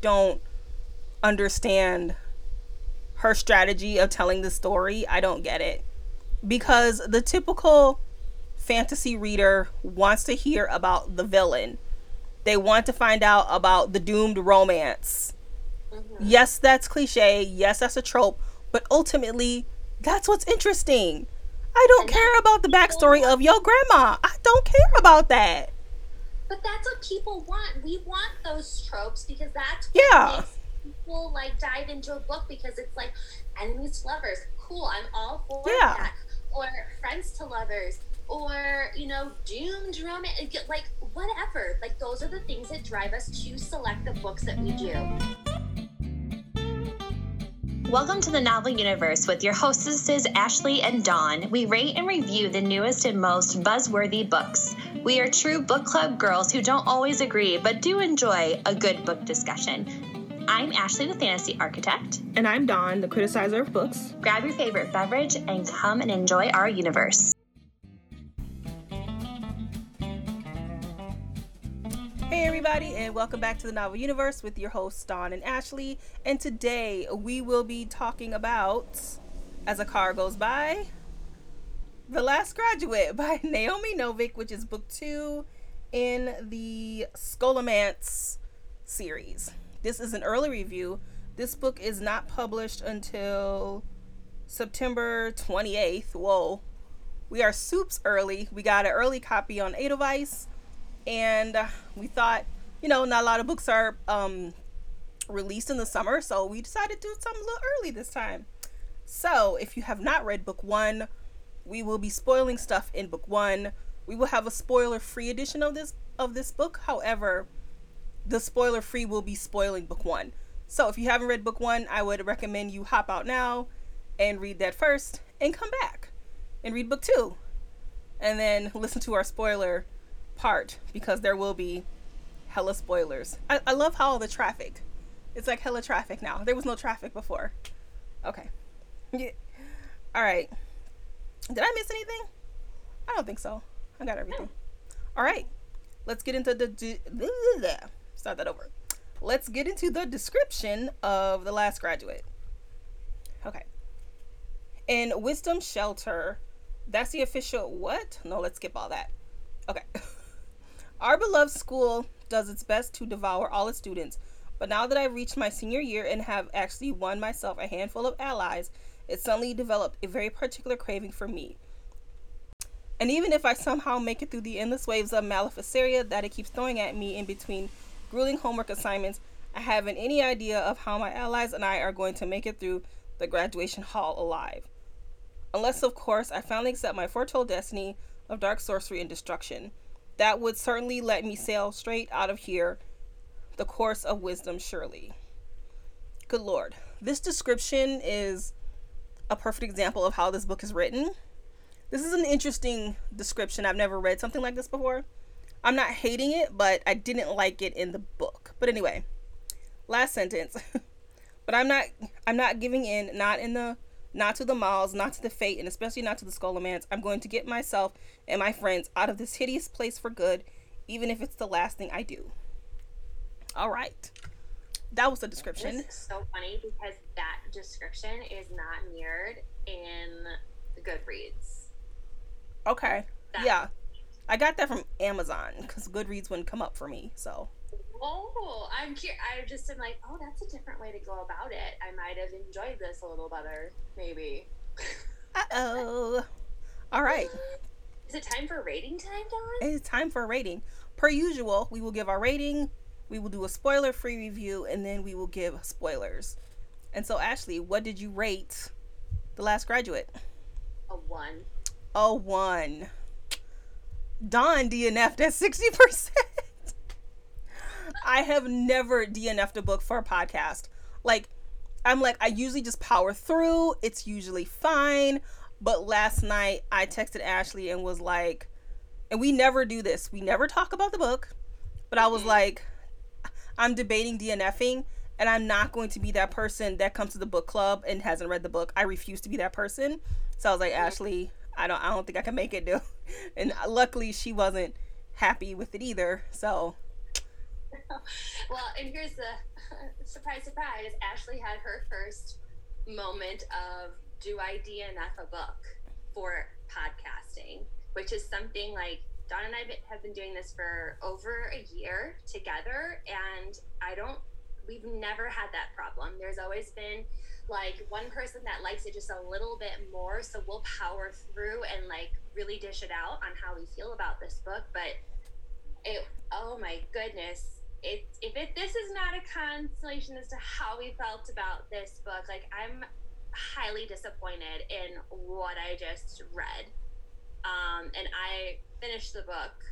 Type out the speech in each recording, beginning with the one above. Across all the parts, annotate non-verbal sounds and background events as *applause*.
don't understand her strategy of telling the story. I don't get it. Because the typical fantasy reader wants to hear about the villain. They want to find out about the doomed romance. Mm-hmm. Yes, that's cliche. Yes, that's a trope. But ultimately, that's what's interesting. I don't care about the backstory of your grandma. I don't care about that. But that's what people want. We want those tropes because that's yeah. people like dive into a book because it's like enemies to lovers. Cool, I'm all for yeah. that. Or friends to lovers. Or, you know, doomed romance like whatever. Like those are the things that drive us to select the books that we do. Welcome to the Novel Universe with your hostesses Ashley and Dawn. We rate and review the newest and most buzzworthy books. We are true book club girls who don't always agree but do enjoy a good book discussion. I'm Ashley, the fantasy architect. And I'm Dawn, the criticizer of books. Grab your favorite beverage and come and enjoy our universe. Hey, everybody, and welcome back to the Novel Universe with your hosts, Dawn and Ashley. And today we will be talking about As a Car Goes By, The Last Graduate by *laughs* Naomi Novik, which is book two in the Scholomance series. This is an early review. This book is not published until September 28th. Whoa. We are soups early. We got an early copy on Edelweiss and we thought, you know, not a lot of books are um, released in the summer, so we decided to do something a little early this time. So, if you have not read book one, we will be spoiling stuff in book one. We will have a spoiler-free edition of this of this book. However, the spoiler-free will be spoiling book one. So, if you haven't read book one, I would recommend you hop out now and read that first, and come back and read book two, and then listen to our spoiler part because there will be hella spoilers. I, I love how all the traffic. It's like hella traffic now. There was no traffic before. Okay. Yeah. All right. Did I miss anything? I don't think so. I got everything. All right. Let's get into the *laughs* start that over. Let's get into the description of the last graduate. Okay. In Wisdom Shelter, that's the official what? No, let's skip all that. Okay. *laughs* Our beloved school does its best to devour all its students, but now that I've reached my senior year and have actually won myself a handful of allies, it suddenly developed a very particular craving for me. And even if I somehow make it through the endless waves of Maleficaria that it keeps throwing at me in between grueling homework assignments, I haven't any idea of how my allies and I are going to make it through the graduation hall alive. Unless, of course, I finally accept my foretold destiny of dark sorcery and destruction that would certainly let me sail straight out of here the course of wisdom surely. Good lord. This description is a perfect example of how this book is written. This is an interesting description. I've never read something like this before. I'm not hating it, but I didn't like it in the book. But anyway, last sentence. *laughs* but I'm not I'm not giving in, not in the not to the mals, not to the fate, and especially not to the Scholomance. I'm going to get myself and my friends out of this hideous place for good, even if it's the last thing I do. All right. That was the description. This is so funny because that description is not mirrored in the Goodreads. Okay. That. Yeah. I got that from Amazon because Goodreads wouldn't come up for me. So. Oh, I'm curious. I just am like, oh, that's a different way to go about it. I might have enjoyed this a little better, maybe. *laughs* uh oh. All right. Is it time for rating time, Dawn? It's time for a rating. Per usual, we will give our rating, we will do a spoiler free review, and then we will give spoilers. And so, Ashley, what did you rate The Last Graduate? A one. A one. Dawn DNF'd at 60%. *laughs* I have never DNF'd a book for a podcast. Like, I'm like, I usually just power through. It's usually fine. But last night I texted Ashley and was like, and we never do this. We never talk about the book. But I was like, I'm debating DNFing and I'm not going to be that person that comes to the book club and hasn't read the book. I refuse to be that person. So I was like. Ashley, I don't I don't think I can make it do. *laughs* And luckily she wasn't happy with it either. So *laughs* well, and here's the *laughs* surprise, surprise. Ashley had her first moment of do I DNF a book for podcasting, which is something like Dawn and I have been doing this for over a year together, and I don't, we've never had that problem. There's always been like one person that likes it just a little bit more, so we'll power through and like really dish it out on how we feel about this book. But it, oh my goodness, it, if it, this is not a consolation as to how we felt about this book, like I'm highly disappointed in what I just read. Um, and I finished the book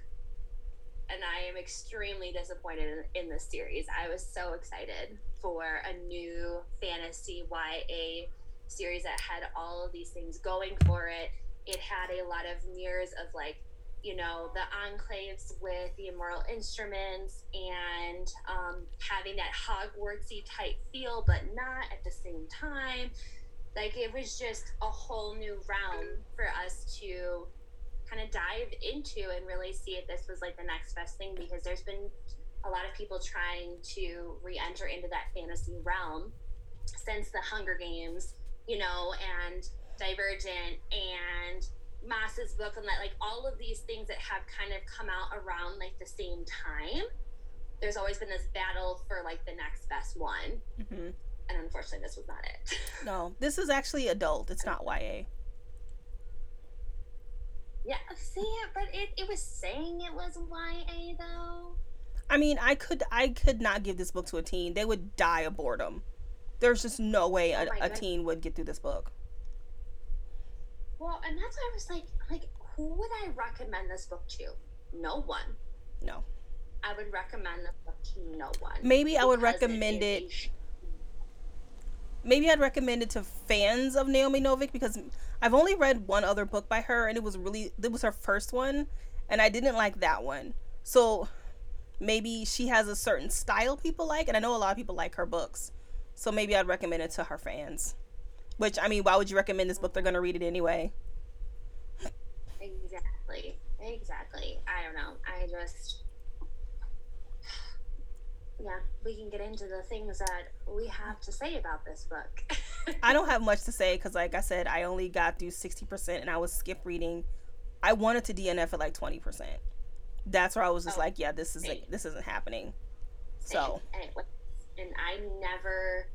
and I am extremely disappointed in, in this series. I was so excited for a new fantasy YA series that had all of these things going for it. It had a lot of mirrors of like, you know, the enclaves with the immoral instruments and um, having that Hogwartsy type feel, but not at the same time. Like it was just a whole new realm for us to kind of dive into and really see if this was like the next best thing because there's been a lot of people trying to re-enter into that fantasy realm since the Hunger Games, you know, and Divergent and Moss's book and that like all of these things that have kind of come out around like the same time. There's always been this battle for like the next best one. Mm-hmm. And unfortunately, this was not it. *laughs* no, this is actually adult. It's not YA. Yeah, see it, but it, it was saying it was YA though. I mean, I could I could not give this book to a teen. They would die of boredom. There's just no way a, oh a teen would get through this book. Well, and that's why I was like, like, who would I recommend this book to? No one. No. I would recommend the book to no one. Maybe I would recommend it. it maybe I'd recommend it to fans of Naomi Novik because I've only read one other book by her and it was really it was her first one and I didn't like that one. So maybe she has a certain style people like and I know a lot of people like her books. So maybe I'd recommend it to her fans. Which I mean, why would you recommend this book? They're going to read it anyway. Exactly. Exactly. I don't know. I just yeah, we can get into the things that we have to say about this book. *laughs* I don't have much to say because, like I said, I only got through 60% and I was skip reading. I wanted to DNF at like 20%. That's where I was just oh, like, yeah, this is like, this isn't happening. So. And, and I never.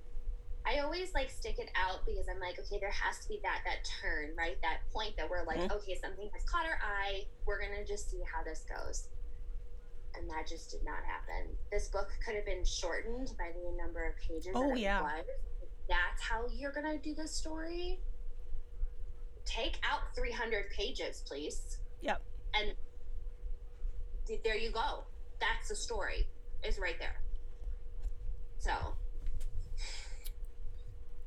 I always like stick it out because I'm like, okay, there has to be that that turn, right? That point that we're like, mm-hmm. okay, something has caught our eye. We're gonna just see how this goes and that just did not happen. This book could have been shortened by the number of pages. Oh yeah. That's how you're gonna do the story. Take out 300 pages, please. Yep. And there you go. That's the story. Is right there. So.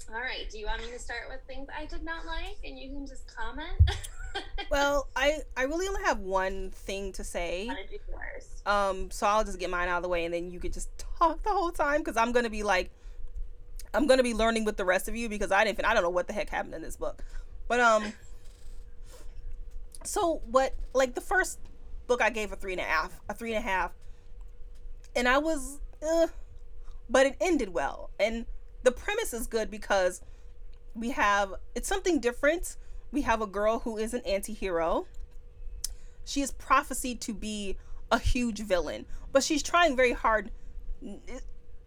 All right. Do you want me to start with things I did not like, and you can just comment? *laughs* well, I I really only have one thing to say. Um, so I'll just get mine out of the way, and then you could just talk the whole time because I'm gonna be like, I'm gonna be learning with the rest of you because I didn't I don't know what the heck happened in this book, but um. So what? Like the first book, I gave a three and a half, a three and a half, and I was, uh, but it ended well, and the premise is good because we have it's something different. We have a girl who is an anti-hero. She is prophesied to be a huge villain but she's trying very hard.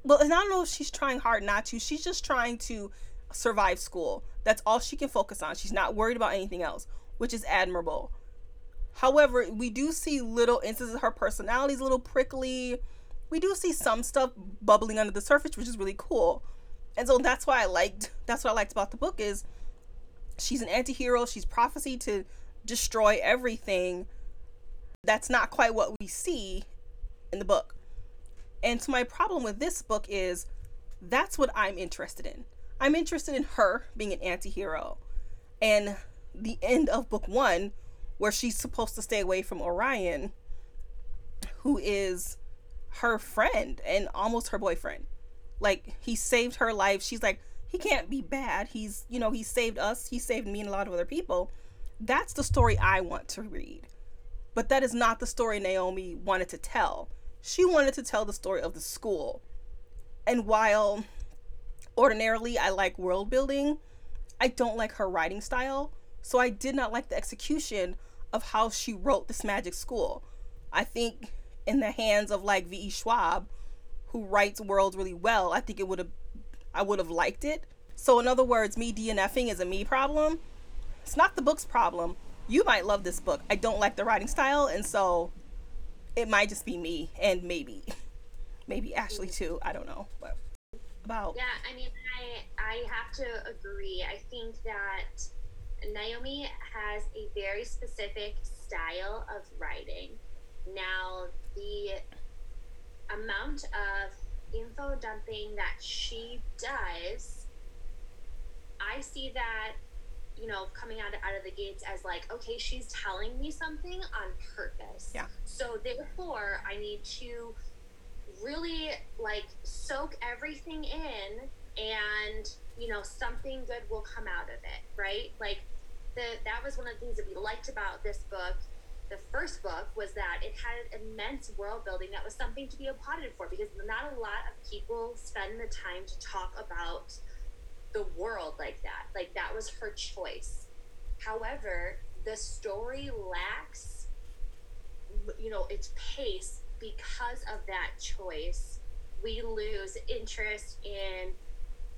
Well and i don't know if she's trying hard not to. She's just trying to survive school. That's all she can focus on. She's not worried about anything else which is admirable. However we do see little instances of her personality is a little prickly. We do see some stuff bubbling under the surface which is really cool and so that's why i liked that's what i liked about the book is she's an anti-hero. She's prophesied to destroy everything. That's not quite what we see in the book. And so my problem with this book is that's what i'm interested in. I'm interested in her being an anti-hero and the end of book one where she's supposed to stay away from orion who is her friend and almost her boyfriend like he saved her life she's like he can't be bad. He's, you know, he saved us, he saved me and a lot of other people. That's the story I want to read. But that is not the story Naomi wanted to tell. she wanted to tell the story of the school. And while ordinarily I like world building, I don't like her writing style. So I did not like the execution of how she wrote this magic school. I think in the hands of like V.E. Schwab, who writes worlds really well, I think it would have I would have liked it. So in other words, me DNFing is a me problem. It's not the book's problem. You might love this book. I don't like the writing style, and so it might just be me and maybe *laughs* maybe Ashley too. I don't know. But about Yeah, I mean I I have to agree. I think that Naomi has a very specific style of writing. Now, the amount of info dumping that she does, I see that, you know, coming out of, out of the gates as like, okay, she's telling me something on purpose. Yeah. So therefore, I need to really like soak everything in and you know something good will come out of it right like the that was one of the things that we liked about this book the first book was that it had immense world building that was something to be applauded for because not a lot of people spend the time to talk about the world like that like that was her choice however the story lacks you know its pace because of that choice we lose interest in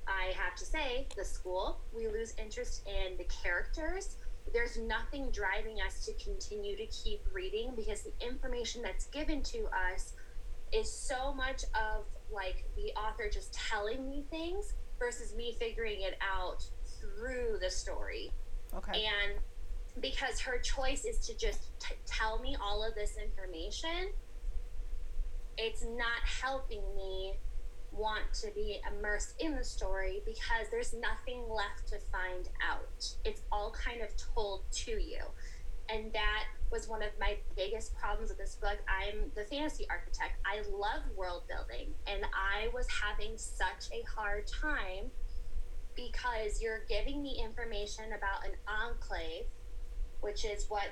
I have to say, the school. We lose interest in the characters. There's nothing driving us to continue to keep reading because the information that's given to us is so much of like the author just telling me things versus me figuring it out through the story. okay. And because her choice is to just t- tell me all of this information, it's not helping me want to be immersed in the story because there's nothing left to find out. It's all kind of told to you. And that was one of my biggest problems with this book. I'm the fantasy architect. I love world building, and I was having such a hard time because you're giving me information about an enclave, which is what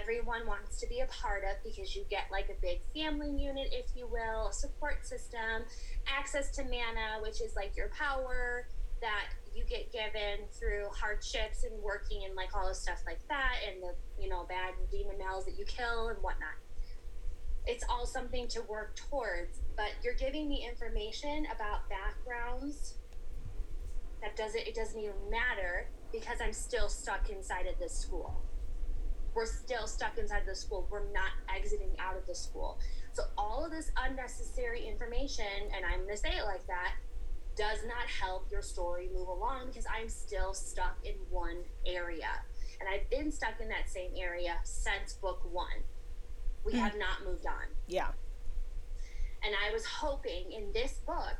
everyone wants to be a part of because you get like a big family unit, if you will, support system, access to mana, which is like your power that you get given through hardships and working and like all the stuff like that, and the you know bad demon mals that you kill and whatnot. It's all something to work towards, but you're giving me information about backgrounds that doesn't it doesn't even matter because I'm still stuck inside of this school. We're still stuck inside the school. We're not exiting out of the school. So all of this unnecessary information, and I'm gonna say it like that, does not help your story move along because I'm still stuck in one area. And I've been stuck in that same area since book one. We Hmm. have not moved on. Yeah. And I was hoping in this book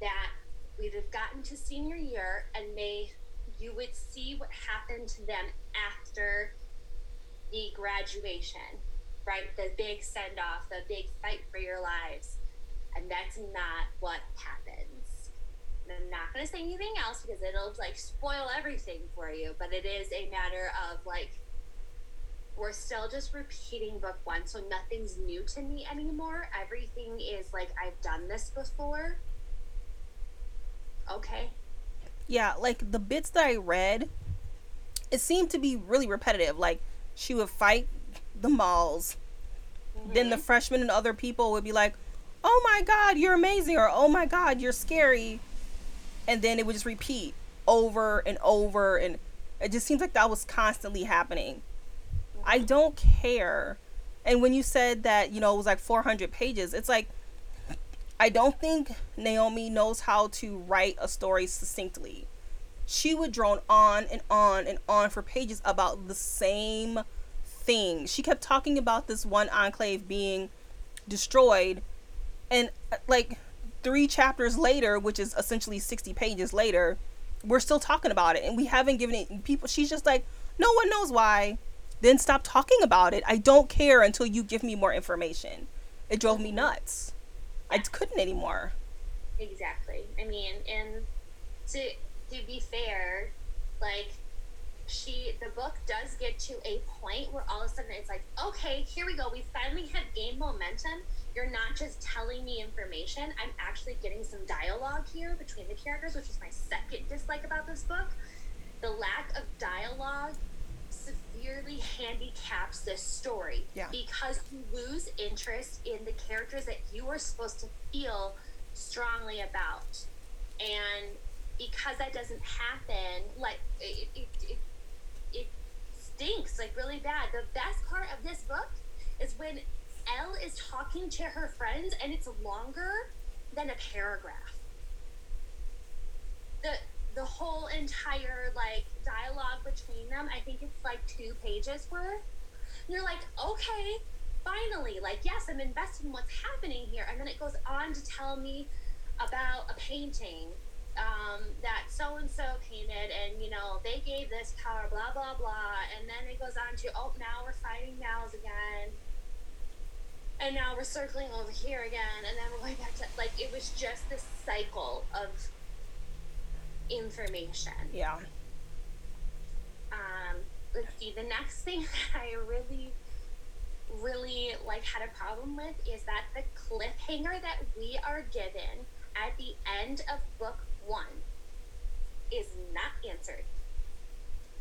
that we'd have gotten to senior year and may you would see what happened to them after the graduation, right? The big send off, the big fight for your lives. And that's not what happens. And I'm not going to say anything else because it'll like spoil everything for you, but it is a matter of like, we're still just repeating book one, so nothing's new to me anymore. Everything is like, I've done this before. Okay. Yeah, like the bits that I read, it seemed to be really repetitive. Like she would fight the mals, then the freshmen and other people would be like, "Oh my god, you're amazing," or "Oh my god, you're scary," and then it would just repeat over and over, and it just seems like that was constantly happening. I don't care. And when you said that, you know, it was like 400 pages, it's like I don't think Naomi knows how to write a story succinctly. She would drone on and on and on for pages about the same thing. She kept talking about this one enclave being destroyed, and uh, like three chapters later, which is essentially 60 pages later, we're still talking about it, and we haven't given it people. She's just like, no one knows why. Then stop talking about it. I don't care until you give me more information. It drove me nuts. I couldn't anymore. Exactly. I mean, and to to be fair, like she the book does get to a point where all of a sudden it's like, okay, here we go. We finally have gained momentum. You're not just telling me information. I'm actually getting some dialogue here between the characters, which is my second dislike about this book. The lack of dialogue severely handicaps this story Yeah. because you lose interest in the characters that you are supposed to feel strongly about and because that doesn't happen like it, it, it, it stinks like really bad. The best part of this book is when Elle is talking to her friends and it's longer than a paragraph. The the whole entire like dialogue between them i think it's like two pages worth. And you're like okay finally like yes i'm invested in what's happening here. And then it goes on to tell me about a painting um, that so and so painted and you know they gave this power blah blah blah and then it goes on to oh now we're fighting mals again and now we're circling over here again and then we're going back to like it was just this cycle of information Yeah. um, let's see. The next thing *laughs* that I really, really like had a problem with is that the cliffhanger that we are given at the end of book one is not answered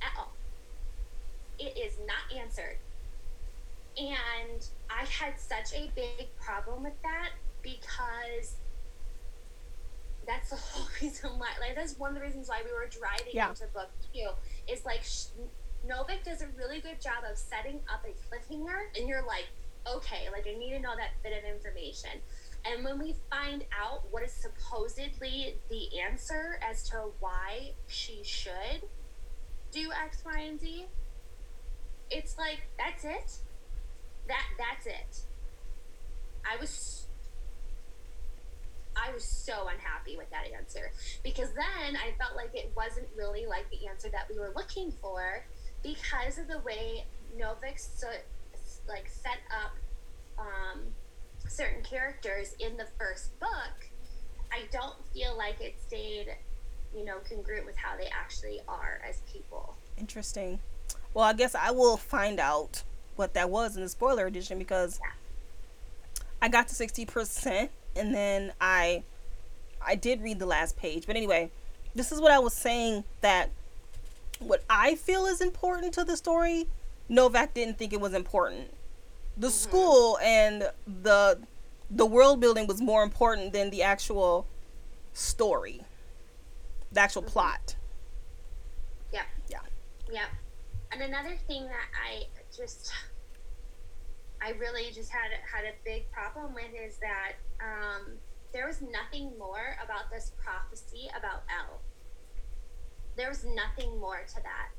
at all. It is not answered. And I had such a big problem with that because that's *laughs* the whole reason why like that's one of the reasons why we were driving Yeah. into book two is like sh- Novik does a really good job of setting up a cliffhanger and you're like okay like I need to know that bit of information and when we find out what is supposedly the answer as to why she should do X Y and Z it's like that's it. That that's it. I was I was so unhappy with that answer. Because then I felt like it wasn't really like the answer that we were looking for because of the way Novik so, like set up um, certain characters in the first book. I don't feel like it stayed, you know, congruent with how they actually are as people. Interesting. Well, I guess I will find out what that was in the spoiler edition because Yeah. I got to 60% and then I I did read the last page. But anyway, this is what I was saying that what I feel is important to the story, Novik didn't think it was important. The school and the the world building was more important than the actual story. The actual plot. Yep. Yeah. Yep. And another thing that I just, I really just had had a big problem with is that um, there was nothing more about this prophecy about Elle. There was nothing more to that.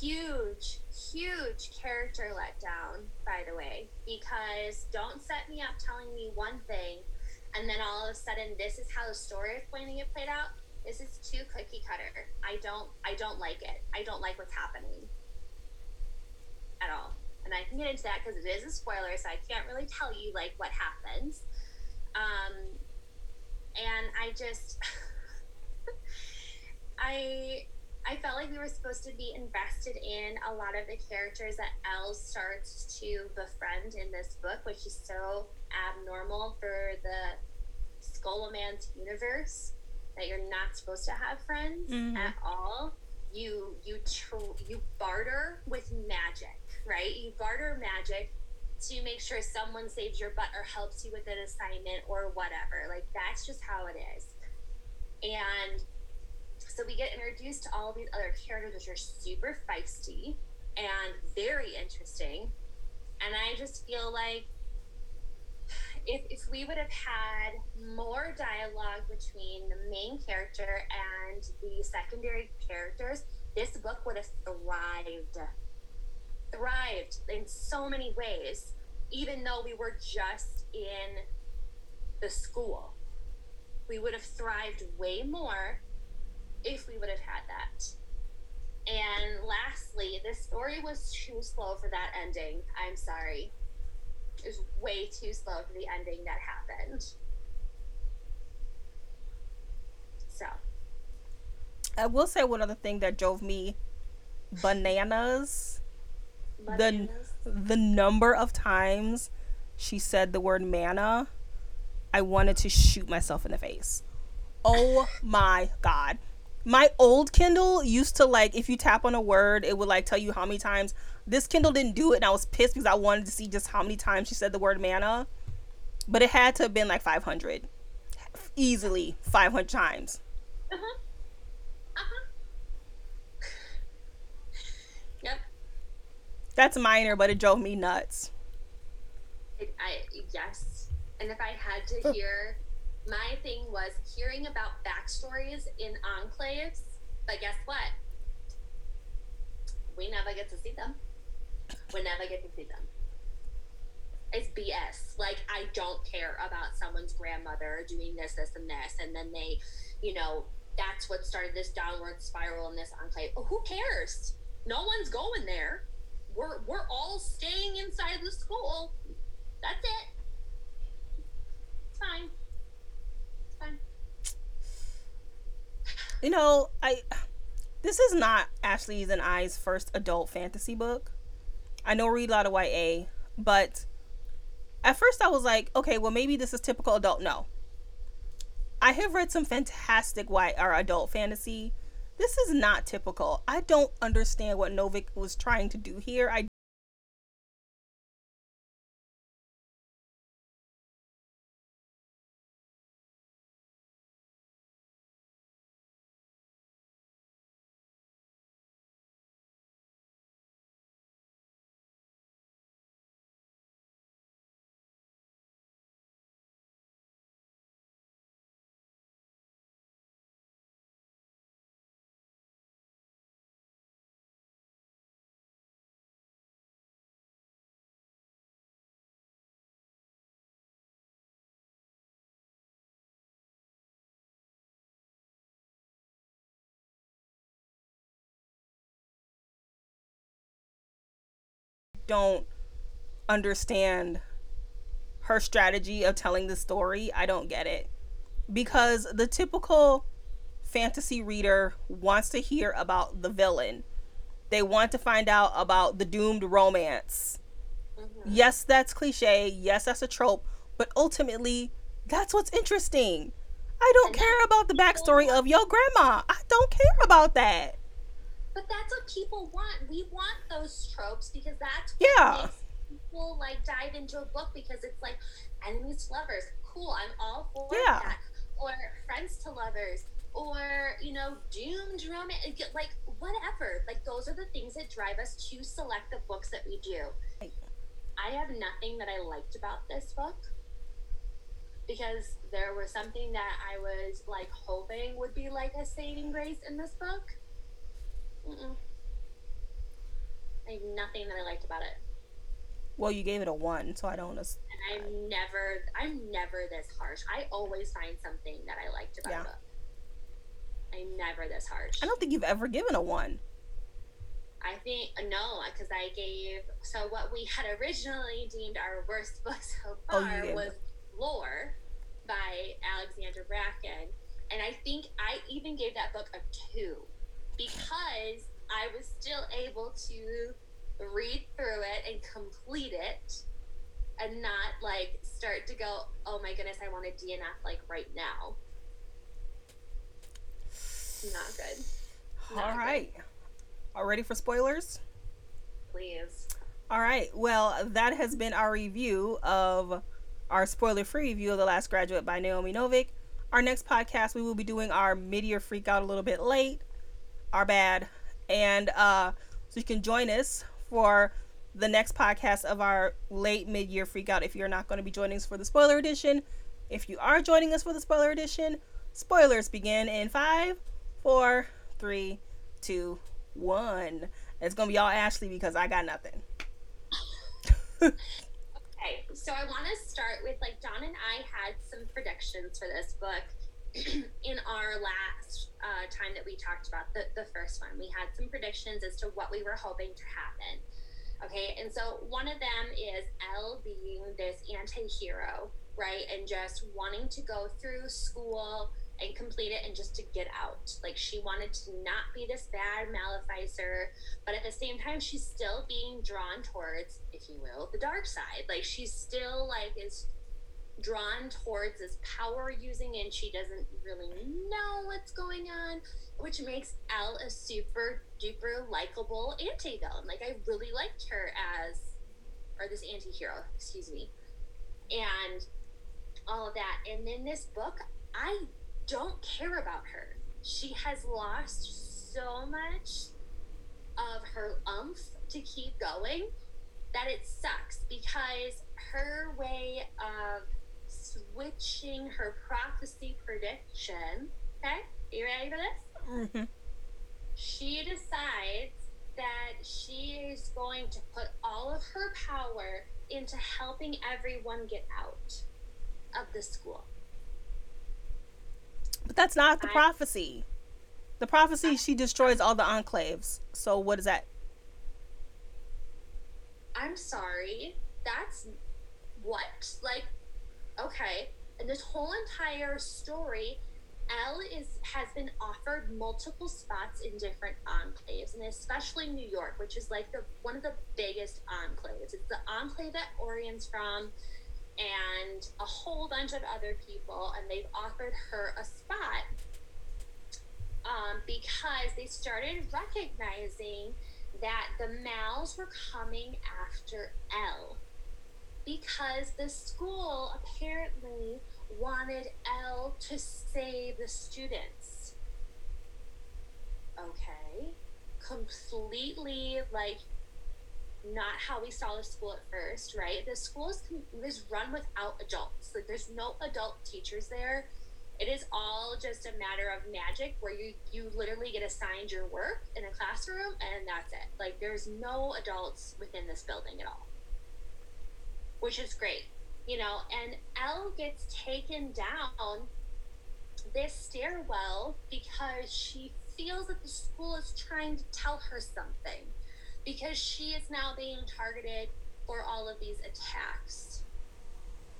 Huge, huge character letdown, by the way, because don't set me up telling me one thing and then all of a sudden this is how the story is going to get played out. This is too cookie cutter. I don't i don't like it. I don't like what's happening at all. And i can get into that because it is a spoiler so i can't really tell you like what happens. Um and i just *laughs* i i felt like we were supposed to be invested in a lot of the characters that elle starts to befriend in this book which is so abnormal for the Scholomance universe that you're not supposed to have friends Mhm. at all. You you tr- you barter with magic, right? You barter magic to make sure someone saves your butt or helps you with an assignment or whatever. Like that's just how it is. And so we get introduced to all these other characters which are super feisty and very interesting. And I just feel like if, if we would have had more dialogue between the main character and the secondary characters, this book would have thrived. Thrived in so many ways, even though we were just in the school. We would have thrived way more if we would have had that. And lastly, the story was too slow for that ending. I'm sorry it was way too slow for the ending that happened. So, I will say one other thing that drove me bananas. The Bananas. the number of times she said the word mana, I wanted to shoot myself in the face. Oh my god. My old Kindle used to like if you tap on a word, it would like tell you how many times. This Kindle didn't do it and I was pissed because I wanted to see just how many times she said the word mana. But it had to have been like 500. Easily 500 times. Uh-huh. Uh-huh. Yep. That's minor, but it drove me nuts. It, I yes. And if I had to hear, my thing was hearing about backstories in enclaves. But guess what? We never get to see them. We never get to see them. It's BS. Like I don't care about someone's grandmother doing this, this, and this, and then they, you know, that's what started this downward spiral in this enclave. Oh, who cares? No one's going there. We're we're all staying inside the school. That's it. It's fine. It's fine. You know, I this is not Ashley's and I's first adult fantasy book. I know read a lot of YA, but at first I was like, okay, well maybe this is typical adult. No. I have read some fantastic Y or adult fantasy. This is not typical. I don't understand what Novik was trying to do here. I don't understand her strategy of telling the story. I don't get it. Because the typical fantasy reader wants to hear about the villain. They want to find out about the doomed romance. Yes, that's cliche. Yes, that's a trope. But ultimately, that's what's interesting. I don't care about the backstory of your grandma. I don't care about that. But that's what people want. We want those tropes because that's Yeah. makes people like dive into a book because it's like enemies to lovers. Cool, I'm all for Yeah. that. Or friends to lovers. Or, you know, doomed romance like whatever. Like those are the things that drive us to select the books that we do. I have nothing that I liked about this book because there was something that I was like hoping would be like a saving grace in this book. Mm-mm. I have nothing that I liked about it, Well, you gave it a one, so I don't. And I'm never, I'm never this harsh. I always find something that I liked about Yeah. a book. I'm never this harsh. I don't think you've ever given a one. I think uh, no, because I gave so what we had originally deemed our worst *laughs* book so Oh, far gave was. Lore by Alexandra Bracken, and I think I even gave that book a two because I was still able to read through it and complete it, and not like start to go, oh my goodness, I want a DNF like right now. Not good. Not All good. right. Are ready for spoilers? Please. All right. Well, that has been our review of our spoiler free review of The Last Graduate by Naomi Novik. Our next podcast, we will be doing our mid year freak out a little bit late. Our bad. And uh, so you can join us for the next podcast of our late mid year freak out if you're not going to be joining us for the spoiler edition. If you are joining us for the spoiler edition, spoilers begin in five, four, three, two, one. It's gonna be all Ashley because I got nothing. *laughs* Okay, so I want to start with like Dawn and I had some predictions for this book *clears throat* in our last uh, time that we talked about the, the first one. We had some predictions as to what we were hoping to happen. Okay, and so one of them is Elle being this anti hero, right? And just wanting to go through school and complete it and just to get out. Like she wanted to not be this bad maleficer, but at the same time she's still being drawn towards, if you will, the dark side. Like she's still like is drawn towards this power using and she doesn't really know what's going on, which makes Elle a super duper likable anti-villain. Like I really liked her as or this anti-hero, excuse me. And all of that. And in this book, I don't care about her. She has lost so much of her umph to keep going that it sucks because her way of switching her prophecy prediction. Okay, Are you ready for this? Mm-hmm. She decides that she is going to put all of her power into helping everyone get out of the school. But that's not the I, prophecy. The prophecy, I, she destroys all the enclaves. So what is that? I'm sorry. That's what? Like, okay. And this whole entire story, Elle is has been offered multiple spots in different enclaves, and especially New York, which is like the one of the biggest enclaves. It's the enclave that Orion's from and a whole bunch of other people, and they've offered her a spot um, because they started recognizing that the Mals were coming after Elle because the school apparently wanted L to save the students. Okay. Completely like not how we saw the school at first, right? The school is, is run without adults. Like there's no adult teachers there. It is all just a matter of magic where you you literally get assigned your work in a classroom and that's it. Like there's no adults within this building at all. Which is great. You know, and Elle gets taken down this stairwell because she feels that the school is trying to tell her something because she is now being targeted for all of these attacks.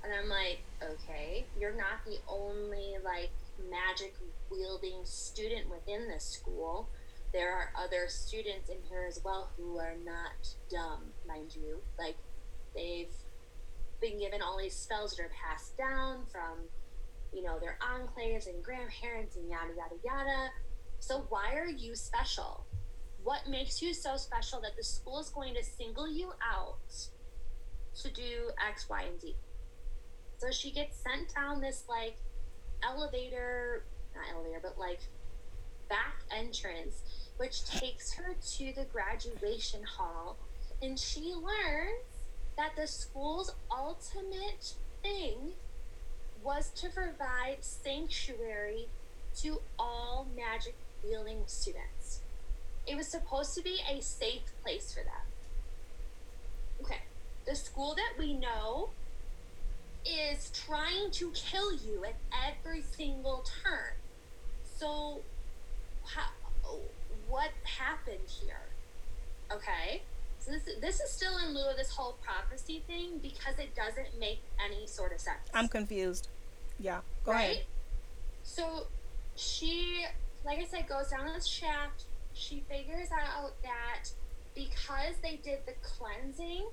And I'm like, okay, you're not the only like magic wielding student within this school. There are other students in here as well who are not dumb, mind you. Like they've been given all these spells that are passed down from, you know, their enclaves and grandparents and yada yada yada. So why are you special? what makes you so special that the school is going to single you out to do X, Y, and Z? So she gets sent down this like elevator, not elevator, but like back entrance, which takes her to the graduation hall. And she learns that the school's ultimate thing was to provide sanctuary to all magic wielding students. It was supposed to be a safe place for them. Okay. The school that we know is trying to kill you at every single turn. So, how, what happened here? Okay. So this, this is still in lieu of this whole prophecy thing because it doesn't make any sort of sense. I'm confused. Yeah. Go right? ahead. So she, like I said, goes down this shaft she figures out that because they did the cleansing,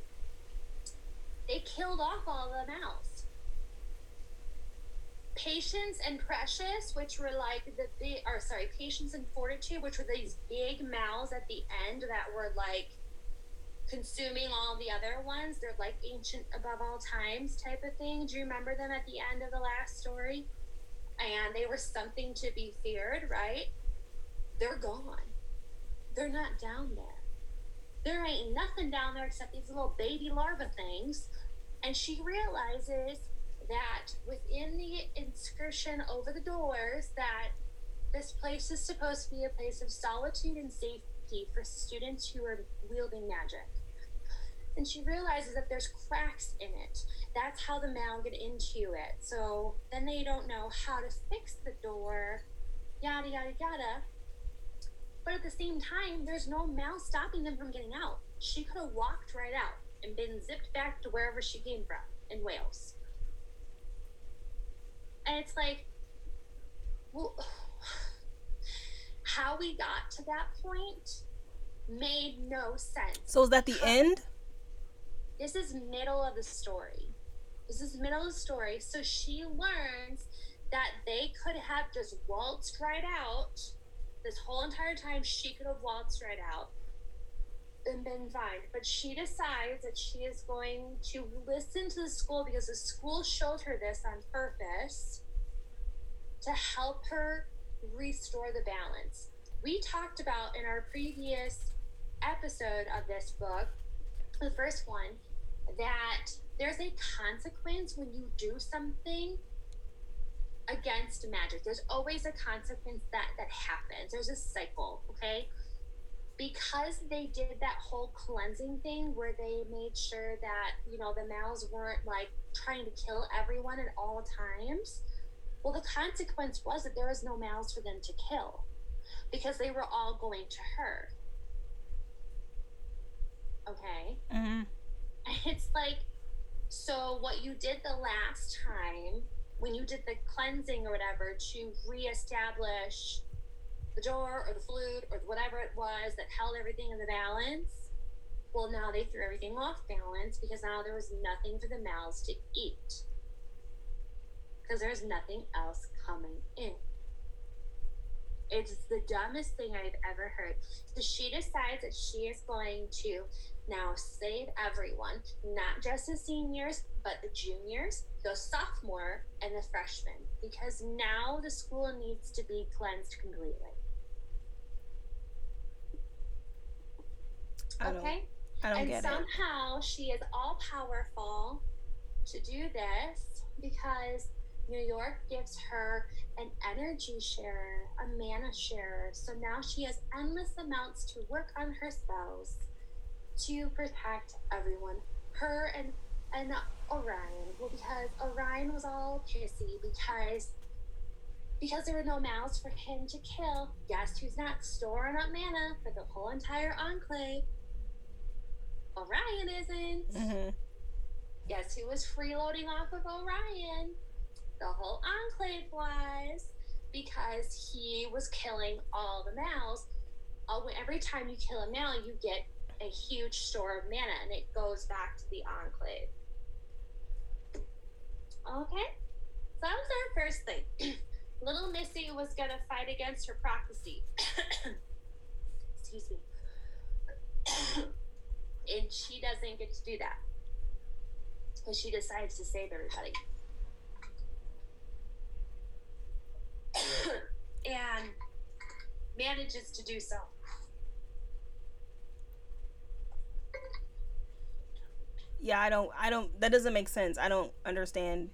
they killed off all the Mals. Patience and Precious, which were like the big, or sorry, Patience and Fortitude, which were these big mouths at the end that were like consuming all the other ones. They're like ancient above all times type of thing. Do you remember them at the end of the last story? And they were something to be feared, right? They're gone they're not down there. There ain't nothing down there except these little baby larva things. And she realizes that within the inscription over the doors that this place is supposed to be a place of solitude and safety for students who are wielding magic. And she realizes that there's cracks in it. That's how the Mal get into it. So then they don't know how to fix the door, yada, yada, yada. But at the same time, there's no mouse stopping them from getting out. She could have walked right out and been zipped back to wherever she came from in Wales. And it's like, well, how we got to that point made no sense. So is that the end? This is middle of the story. This is middle of the story. So she learns that they could have just waltzed right out. This whole entire time, she could have waltzed right out and been fine. But she decides that she is going to listen to the school because the school showed her this on purpose to help her restore the balance. We talked about in our previous episode of this book, the first one, that there's a consequence when you do something against magic. There's always a consequence that that happens. There's a cycle, okay? Because they did that whole cleansing thing where they made sure that, you know, the mals weren't like trying to kill everyone at all times. Well, the consequence was that there was no mals for them to kill because they were all going to her. Okay? Mm-hmm. *laughs* It's like, so what you did the last time when you did the cleansing or whatever to reestablish the door or the flute or whatever it was that held everything in the balance, well, now they threw everything off balance because now there was nothing for the mals to eat because there's nothing else coming in. It's the dumbest thing I've ever heard. So she decides that she is going to now save everyone, not just the seniors, but the juniors, the sophomore, and the freshmen, because now the school needs to be cleansed completely. I Okay? I don't and get it. somehow she is all powerful to do this because New York gives her an energy share, a mana share. So now she has endless amounts to work on her spells to protect everyone. Her and and Orion. Well, because Orion was all pissy because because there were no mals for him to kill. Guess who's not storing up mana for the whole entire enclave? Orion isn't. Mm-hmm. Guess who was freeloading off of Orion? The whole enclave was because he was killing all the mals. Oh, uh, Every time you kill a mal, you get a huge store of mana, and it goes back to the enclave. Okay, so that was our first thing. *clears throat* Little Missy was gonna fight against her prophecy. *coughs* Excuse me. *coughs* and she doesn't get to do that because she decides to save everybody. *coughs* and manages to do so. Yeah, I don't. I don't. That doesn't make sense. I don't understand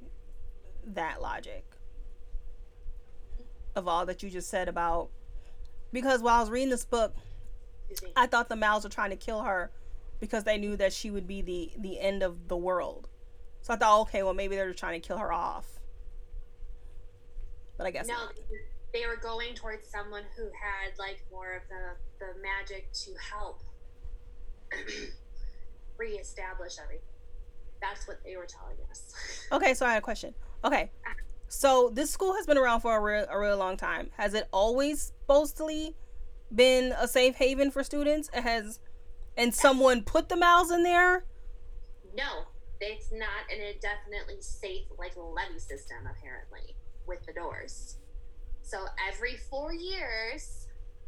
that logic of all that you just said about. Because while I was reading this book, I thought the Mals were trying to kill her because they knew that she would be the the end of the world. So I thought, okay, well maybe they're just trying to kill her off. But I guess No, not. they were going towards someone who had like more of the the magic to help *clears throat* reestablish everything. That's what they were telling us. *laughs* Okay, so I had a question. Okay, so this school has been around for a real, a real long time. Has it always supposedly been a safe haven for students? It has, and someone put the Mals in there. No, it's not an indefinitely safe like levy system apparently with the doors. So every four years,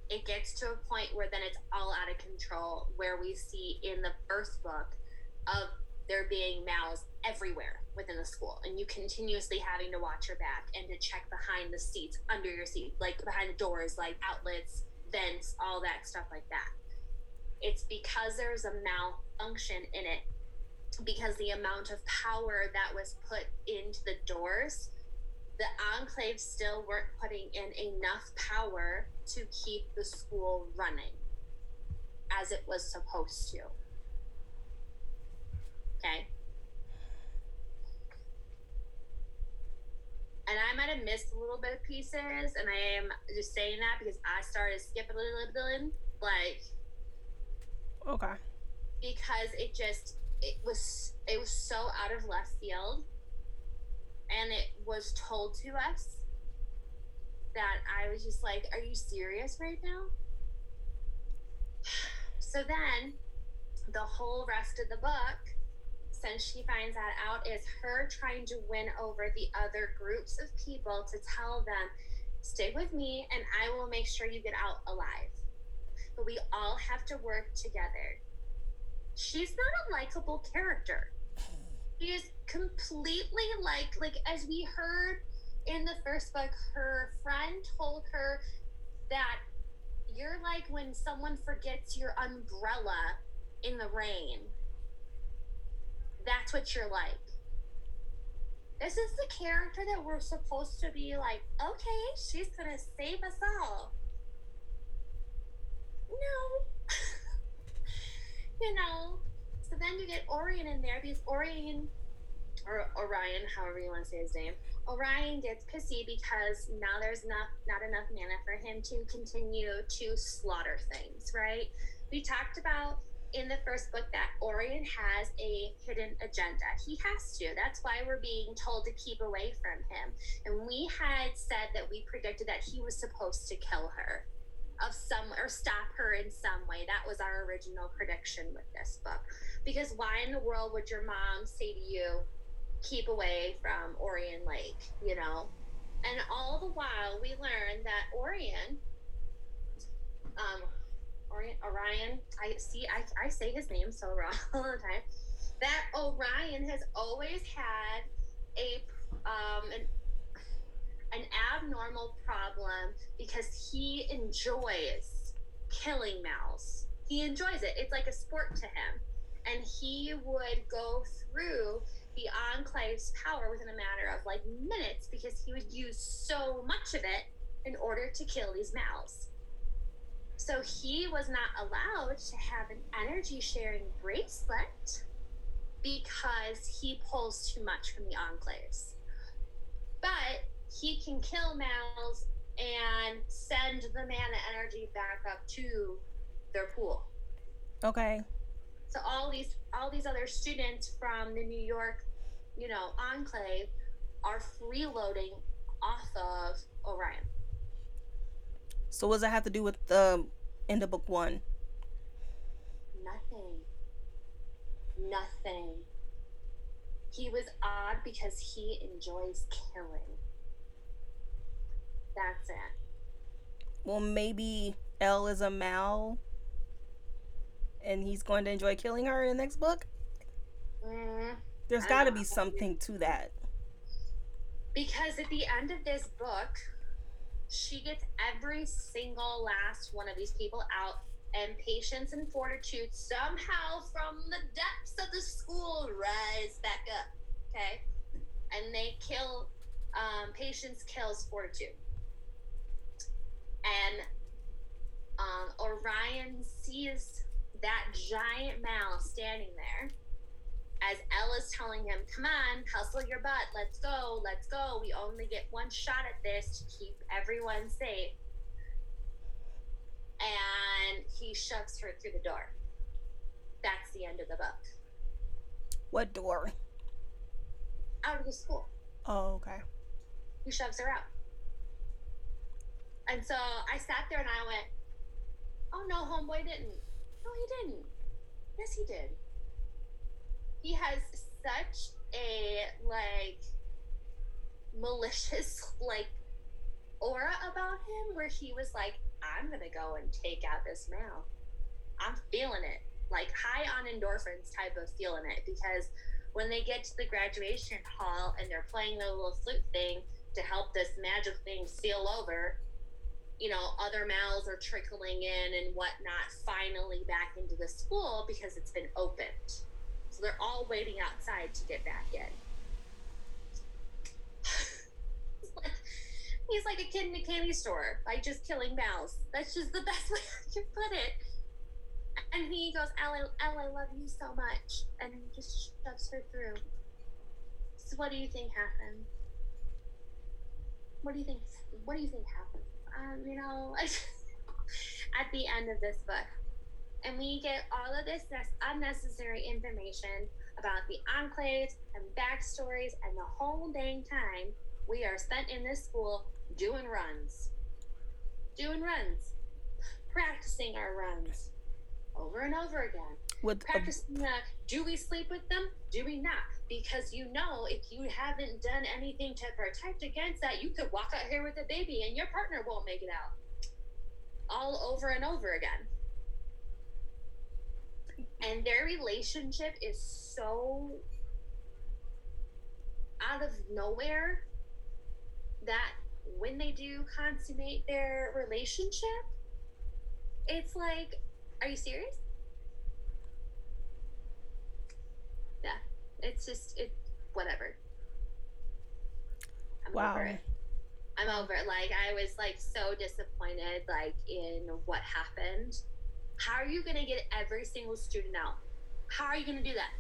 it gets to a point where then it's all out of control. Where we see in the first book of there being mals everywhere within the school, and you continuously having to watch your back and to check behind the seats, under your seat, like behind the doors, like outlets, vents, all that stuff like that. It's because there's a malfunction in it because the amount of power that was put into the doors, the enclave still weren't putting in enough power to keep the school running as it was supposed to. Okay. And I might have missed a little bit of pieces, and I am just saying that because I started skipping a little bit, like Okay. because it just it was it was so out of left field and it was told to us that I was just like, Are you serious right now? *sighs* So then the whole rest of the book, since she finds that out, is her trying to win over the other groups of people to tell them, Stay with me and I will make sure you get out alive. But we all have to work together. She's not a likable character. Is completely like like as we heard in the first book, her friend told her that you're like when someone forgets your umbrella in the rain. That's what you're like. This is the character that we're supposed to be like, okay, she's gonna save us all. No. *laughs* you know. So then you get Orion in there because Orion or Orion, however you want to say his name, Orion gets pissy because now there's not not enough mana for him to continue to slaughter things, right? We talked about in the first book that Orion has a hidden agenda. He has to. That's why we're being told to keep away from him. And we had said that we predicted that he was supposed to kill her of some or stop her in some way. That was our original prediction with this book. Because why in the world would your mom say to you, keep away from Orion Lake, you know? And all the while, we learn that Orion, um, Orion, Orion, I see, I, I say his name so wrong *laughs* all the time. That Orion has always had a um, an, an abnormal problem because he enjoys killing mals. He enjoys it. It's like a sport to him. And he would go through the Enclave's power within a matter of like minutes because he would use so much of it in order to kill these mals. So he was not allowed to have an energy sharing bracelet because he pulls too much from the enclaves. But he can kill mals and send the mana energy back up to their pool. Okay. So all these all these other students from the New York you know, Enclave are freeloading off of Orion. So what does that have to do with the um, end of book one? Nothing. Nothing. He was odd because he enjoys killing. That's it. Well, maybe El is a Mal, and he's going to enjoy killing her in the next book. Mm, there's got to be something to that. Because at the end of this book, she gets every single last one of these people out, and patience and fortitude somehow from the depths of the school rise back up. Okay? And they kill, um, patience kills fortitude. And um, Orion sees that giant mouse standing there as Ella's telling him, come on, hustle your butt, let's go, let's go. We only get one shot at this to keep everyone safe. And he shoves her through the door. That's the end of the book. What door? Out of the school. Oh, okay. He shoves her out. And so I sat there and I went, oh no, homeboy didn't. No, he didn't. Yes, he did he has such a like malicious *laughs* like aura about him where he was like i'm gonna go and take out this mal i'm feeling it like high on endorphins type of feeling it because when they get to the graduation hall and they're playing their little flute thing to help this magic thing seal over you know other mals are trickling in and whatnot finally back into the school because it's been opened so they're all waiting outside to get back in. *sighs* He's like a kid in a candy store by just killing mals. That's just the *laughs* best way I can put it. And he goes, El, El, I love you so much. And he just shoves her through. So what do you think happened? What do you think? What do you think happened? Um, you know, *laughs* at the end of this book, and we get all of this unnecessary information about the enclaves and backstories and the whole dang time we are spent in this school doing runs, doing runs, practicing our runs over and over again. With a, Practicing the do we sleep with them? Do we not? Because you know, if you haven't done anything to protect against that, you could walk out here with a baby and your partner won't make it out. All over and over again. And their relationship is so out of nowhere that when they do consummate their relationship, it's like, are you serious? Yeah, it's just it, whatever. I'm Wow. over it. I'm over it. Like I was like so disappointed, like in what happened. How are you gonna get every single student out? How are you gonna do that?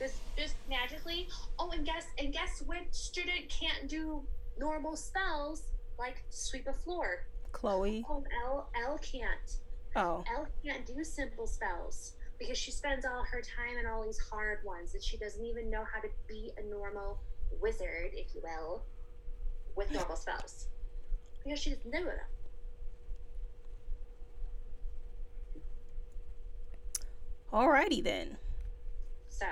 Just just magically? Oh, and guess and guess which student can't do normal spells like sweep a floor? Chloe. Oh, El El can't. Oh, El can't do simple spells because she spends all her time in all these hard ones and she doesn't even know how to be a normal wizard, if you will, with normal spells. Because she doesn't know them. alrighty then. So,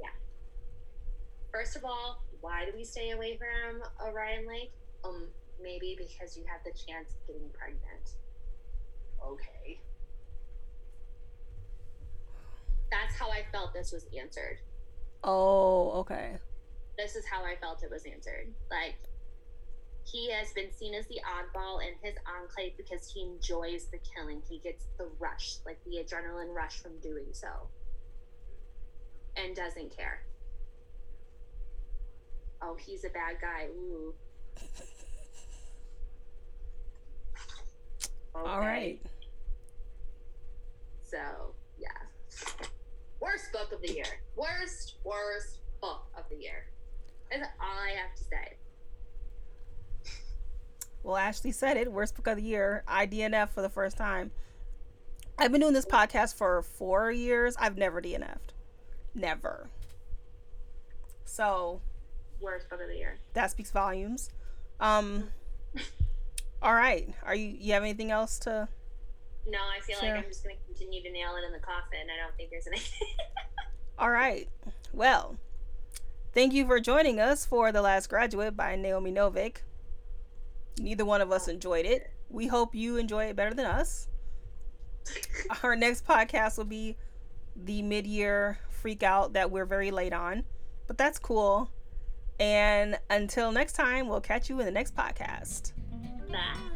yeah. First of all, why do we stay away from Orion Lake? Um, maybe because you have the chance of getting pregnant. Okay. That's how I felt this was answered. Oh, okay. this is how I felt it was answered. Like he has been seen as the oddball in his enclave because he enjoys the killing. He gets the rush, like the adrenaline rush from doing so. And doesn't care. Oh, he's a bad guy. Ooh. All Okay. right. So, yeah. Worst book of the year. Worst, worst book of the year. Is all I have to say. Well, Ashley said it. Worst book of the year. I DNF for the first time. I've been doing this podcast for four years. I've never DNF'd. Never. So Worst book of the year. that speaks volumes. Um. *laughs* All right. Are you? You have anything else to? No, I feel Sure. like I'm just going to continue to nail it in the coffin. I don't think there's anything. *laughs* All right. Well, thank you for joining us for The Last Graduate by Naomi Novik. Neither one of us enjoyed it. We hope you enjoy it better than us. *laughs* Our next podcast will be the mid year freak out that we're very late on, but that's cool. And until next time, we'll catch you in the next podcast. Bye.